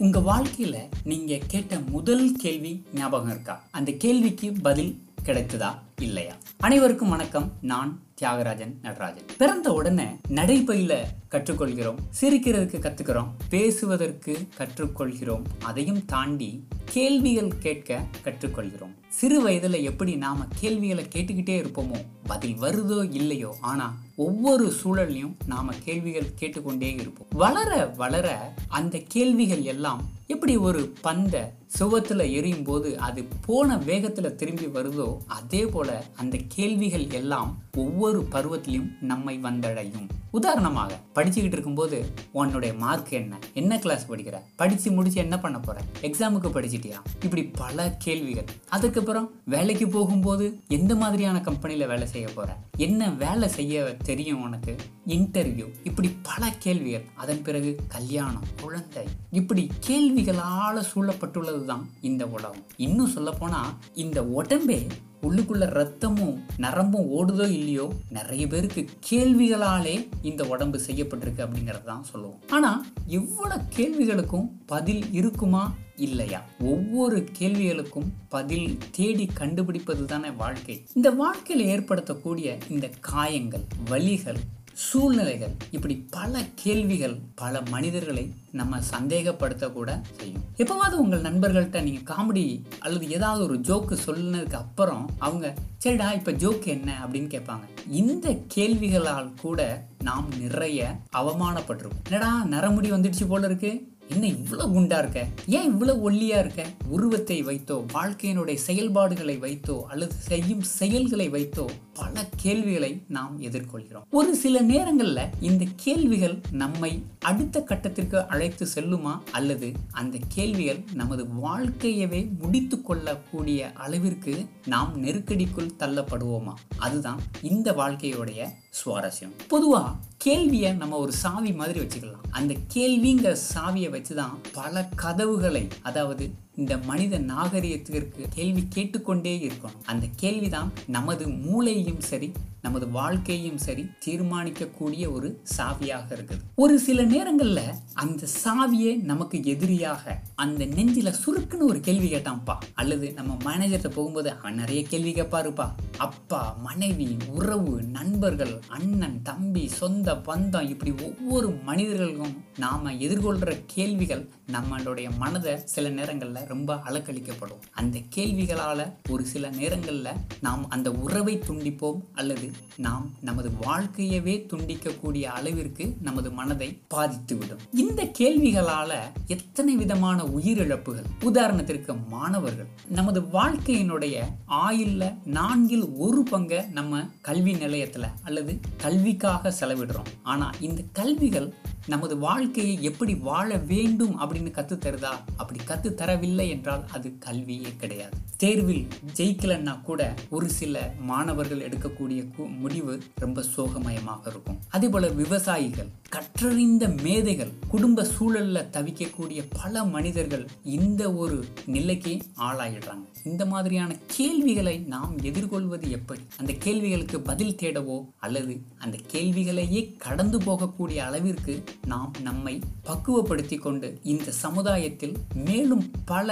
உங்க வாழ்க்கையில நீங்க கேட்ட முதல் கேள்வி ஞாபகம் இருக்கா? அந்த கேள்விக்கு பதில் கிடைத்ததா இல்லையா? அனைவருக்கும் வணக்கம். நான் தியாகராஜன் நடராஜன். பிறந்த உடனே நடைபயில கற்றுக்கொள்கிறோம். சிரிக்கிறதுக்கு கத்துக்கிறோம். பேசுவதற்கு கற்றுக்கொள்கிறோம். அதையும் தாண்டி கேள்விகள் கேட்க கற்றுக்கொள்கிறோம். சிறு வயதுல எப்படி நாம கேள்விகளை கேட்டுக்கிட்டே இருப்போமோ பதில் வருதோ இல்லையோ ஆனா ஒவ்வொரு சூழல்லையும் நாம கேள்விகள் கேட்டுக்கொண்டே இருப்போம். வளர வளர அந்த கேள்விகள் எல்லாம் எப்படி ஒரு பந்தை சுவத்துல எரியும் போது அது போன வேகத்துல திரும்பி வருதோ அதே போல அந்த கேள்விகள் எல்லாம் ஒவ்வொரு பருவத்திலையும் நம்மை வந்தடையும். உதாரணமாக படிச்சுக்கிட்டு இருக்கும்போது உன்னுடைய மார்க் என்ன? என்ன கிளாஸ் படிக்கிற? படிச்சு முடிச்சு என்ன பண்ண போற? எக்ஸாமுக்கு படிச்சிட்டியா? இப்படி பல கேள்விகள். அதுக்கப்புறம் வேலைக்கு போகும்போது எந்த மாதிரியான கம்பெனியில் வேலை செய்ய போற? என்ன வேலை செய்ய தெரியும் உனக்கு? இன்டர்வியூ இப்படி பல கேள்விகள். அதன் பிறகு கல்யாணம் குழந்தை. இப்படி கேள்விகளால் சூழப்பட்டுள்ளது தான் இந்த உலகம். இன்னும் சொல்ல போனா இந்த உடம்பே உள்ளுக்குள்ள ரத்தமும் நரம்பும் ஓடுதோ இல்லையோ நிறைய பேருக்கு கேள்விகளாலே இந்த உடம்பு செய்யப்பட்டிருக்கு அப்படிங்கறது தான் சொல்லுவோம். ஆனா இவ்வளவு கேள்விகளுக்கும் பதில் இருக்குமா இல்லையா? ஒவ்வொரு கேள்விகளுக்கும் பதில் தேடி கண்டுபிடிப்பது தானே வாழ்க்கை. இந்த வாழ்க்கையில் ஏற்படுத்தக்கூடிய இந்த காயங்கள் வலிகள் சூழ்நிலைகள் இப்படி பல கேள்விகள் பல மனிதர்களை நம்ம சந்தேகப்படுத்த கூட செய்யும். எப்பவாவது உங்கள் நண்பர்கள்ட்ட நீங்க காமெடி அல்லது ஏதாவது ஒரு ஜோக்கு சொன்னதுக்கு அப்புறம் அவங்க சரிடா இப்ப ஜோக் என்ன? அப்படின்னு கேட்பாங்க. இந்த கேள்விகளால் கூட நாம் நிறைய அவமானப்பட்டிருக்கோம் என்னடா நரமுடி வந்துடுச்சு போல இருக்கு. என்ன இவ்வளோ குண்டா இருக்க? ஏன் இவ்வளோ ஒல்லியா இருக்க? உருவத்தை வைத்தோ வாழ்க்கையினுடைய செயல்பாடுகளை வைத்தோ அல்லது செய்யும் செயல்களை வைத்தோ பல கேள்விகளை நாம் எதிர்கொள்கிறோம். ஒரு சில நேரங்களில் இந்த கேள்விகள் நம்மை அடுத்த கட்டத்திற்கு அழைத்து செல்லுமா? அல்லது அந்த கேள்விகள் நமது வாழ்க்கையவே முடித்து கொள்ளக்கூடிய அளவிற்கு நாம் நெருக்கடிக்குள் தள்ளப்படுவோமா? அதுதான் இந்த வாழ்க்கையோடைய சுவாரஸ்யம். பொதுவா கேள்வியை நம்ம ஒரு சாவி மாதிரி வச்சுக்கலாம். அந்த கேள்விங்கிற சாவியை வச்சுதான் பல கதவுகளை அதாவது இந்த மனித நாகரிகத்திற்கு கேள்வி கேட்டுக்கொண்டே இருக்கணும். அந்த கேள்விதான் நமது மூளையிலும் சரி நமது வாழ்க்கையும் சரி தீர்மானிக்கக்கூடிய ஒரு சாவியாக இருக்குது. ஒரு சில நேரங்களில் அந்த சாவியே நமக்கு எதிரியாக அந்த நெஞ்சில சுருக்குன்னு ஒரு கேள்வி கேட்டான்ப்பா. அல்லது நம்ம மேனேஜர்கிட்ட போகும்போது அவன் நிறைய கேள்வி கேட்பாருப்பா அப்பா மனைவி உறவு நண்பர்கள் அண்ணன் தம்பி சொந்த பந்தம் இப்படி ஒவ்வொரு மனிதர்களுக்கும் நாம எதிர்கொள்கிற கேள்விகள் நம்மளுடைய மனதை சில நேரங்களில் ரொம்ப அலக்களிக்கப்படும் அந்த கேள்விகளால் ஒரு சில நேரங்களில் நாம் அந்த உறவை துண்டிப்போம் அல்லது நாம் நமது வாழ்க்கையவே துண்டிக்கக்கூடிய அளவிற்கு நமது மனதை பாதித்துவிடும். இந்த கேள்விகளால எத்தனை விதமான உயிரிழப்புகள்? உதாரணத்திற்கு மாணவர்கள். நமது வாழ்க்கையினுடைய ஆயுள்ல நான்கில் ஒரு பங்கை நம்ம கல்வி நிலையத்துல அல்லது கல்விக்காக செலவிடுறோம். ஆனா இந்த கல்விகள் நமது வாழ்க்கையை எப்படி வாழ வேண்டும் அப்படின்னு கத்து தருதா? அப்படி கத்து தரவில்லை என்றால் அது கல்வியே கிடையாது. தேர்வில் ஜெயிக்கலன்னா கூட ஒரு சில மாணவர்கள் எடுக்கக்கூடிய முடிவு ரொம்ப சோகமயமாக இருக்கும். அதே போல விவசாயிகள் கற்றறிந்த மேதைகள் குடும்ப சூழல்ல தவிக்கக்கூடிய பல மனிதர்கள் இந்த ஒரு நிலைக்கு ஆளாயிடுறாங்க. இந்த மாதிரியான கேள்விகளை நாம் எதிர்கொள்வது எப்படி? அந்த கேள்விகளுக்கு பதில் தேடவோ அல்லது அந்த கேள்விகளையே கடந்து போகக்கூடிய அளவிற்கு நாம் நம்மை பக்குவப்படுத்தி கொண்டு இந்த சமுதாயத்தில் மேலும் பல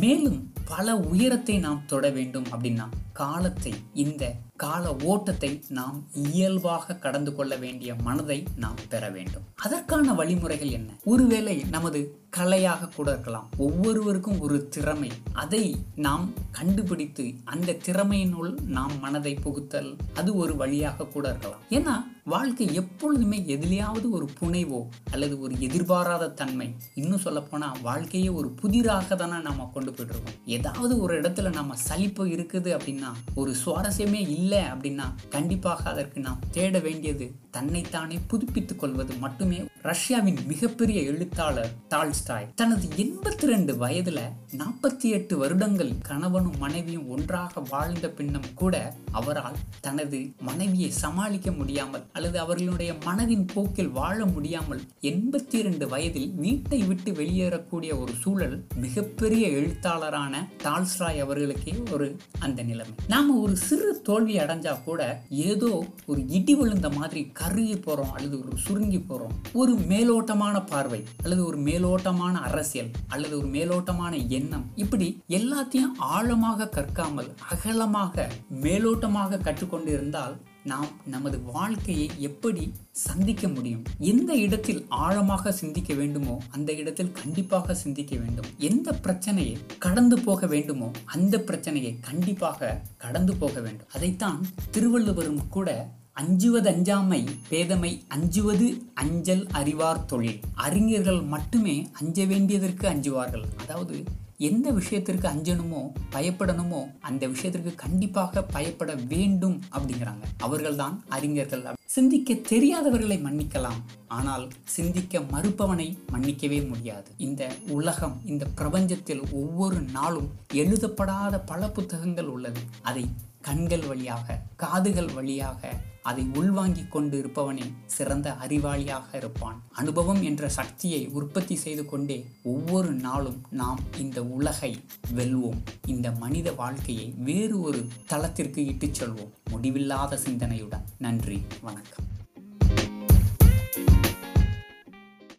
மேலும் பல உயரத்தை நாம் தொட வேண்டும் அப்படின்னா காலத்தை இந்த கால ஓட்டத்தை நாம் இயல்பாக கடந்து கொள்ள வேண்டிய மனதை நாம் பெற வேண்டும். அதற்கான வழிமுறைகள் என்ன? ஒருவேளை நமது கலையாக கூட இருக்கலாம். ஒவ்வொருவருக்கும் ஒரு திறமை. அதை நாம் கண்டுபிடித்து அந்த திறமையினுள் நாம் மனதை புகுத்தல் அது ஒரு வழியாக கூட இருக்கலாம். ஏன்னா வாழ்க்கை எப்பொழுதுமே எதிலையாவது ஒரு புனைவோ அல்லது ஒரு எதிர்பாராத தன்மை. இன்னும் சொல்ல போனா வாழ்க்கையே ஒரு புதிராக தானே நாம கொண்டு போயிட்டு இருக்கோம். ஏதாவது ஒரு இடத்துல நம்ம சலிப்பு இருக்குது அப்படின்னா ஒரு சுவாரஸ்யமே இல்லை அப்படின்னா கண்டிப்பாக அதற்கு நாம் தேட வேண்டியது தன்னைத்தானே புதுப்பித்துக் கொள்வது மட்டுமே. ரஷ்யாவின் மிகப்பெரிய எழுத்தாளர் டால்ஸ்டாய் தனது எண்பத்தி ரெண்டு வயதுல நாற்பத்தி எட்டு வருடங்கள் கணவனும் மனைவியும் ஒன்றாக வாழ்ந்த பின்னும் கூட அவரால் தனது மனைவியை சமாளிக்க முடியாமல் அல்லது அவர்களுடைய மனதின் போக்கில் வாழ முடியாமல் எண்பத்தி இரண்டு வயதில் வீட்டை விட்டு வெளியேறக்கூடிய ஒரு சூழல் மிகப்பெரிய எழுத்தாளரான டால்ஸ்டாய் அவர்களுக்கே ஒரு அந்த நிலைமை. நாம ஒரு சிறு தோல்வி அடைஞ்சா கூட ஏதோ ஒரு இடி விழுந்த மாதிரி கருகி போகிறோம் அல்லது ஒரு சுருங்கி போகிறோம் ஒரு மேலோட்டமான பார்வை அல்லது ஒரு மேலோட்டமான அரசியல் அல்லது ஒரு மேலோட்டமான எண்ணம். இப்படி எல்லாத்தையும் ஆழமாக கற்காமல் அகலமாக மேலோட்டமாக கற்றுக்கொண்டு இருந்தால் நாம் நமது வாழ்க்கையை எப்படி சந்திக்க முடியும்? எந்த இடத்தில் ஆழமாக சிந்திக்க வேண்டுமோ அந்த இடத்தில் கண்டிப்பாக சிந்திக்க வேண்டும். எந்த பிரச்சனையை கடந்து போக வேண்டுமோ அந்த பிரச்சனையை கண்டிப்பாக கடந்து போக வேண்டும். அதைத்தான் திருவள்ளுவரும் கூட அஞ்சுவது அஞ்சாமை பேதமை அஞ்சுவது அஞ்சல் அறிவார் தொழில். அறிஞர்கள் மட்டுமே அஞ்ச வேண்டியதற்கு அஞ்சுவார்கள். அதாவது எந்த விஷயத்திற்கு அஞ்சணுமோ பயப்படணுமோ அந்த விஷயத்திற்கு கண்டிப்பாக பயப்பட வேண்டும் அப்படிங்கிறாங்க. அவர்கள்தான் அறிஞர்கள். சிந்திக்க தெரியாதவர்களை மன்னிக்கலாம். ஆனால் சிந்திக்க மறுப்பவனை மன்னிக்கவே முடியாது. இந்த உலகம் இந்த பிரபஞ்சத்தில் ஒவ்வொரு நாளும் எழுதப்படாத பல புத்தகங்கள் உள்ளது. அதை கண்கள் வழியாக காதுகள் வழியாக அதை உள்வாங்கிக் கொண்டு இருப்பவனே சிறந்த அறிவாளியாக இருப்பான். அனுபவம் என்ற சக்தியை உற்பத்தி செய்து கொண்டே ஒவ்வொரு நாளும் நாம் இந்த உலகை வெல்வோம். இந்த மனித வாழ்க்கையை வேறு ஒரு தளத்திற்கு இட்டுச் செல்வோம். முடிவில்லாத சிந்தனையுடன். நன்றி. வணக்கம்.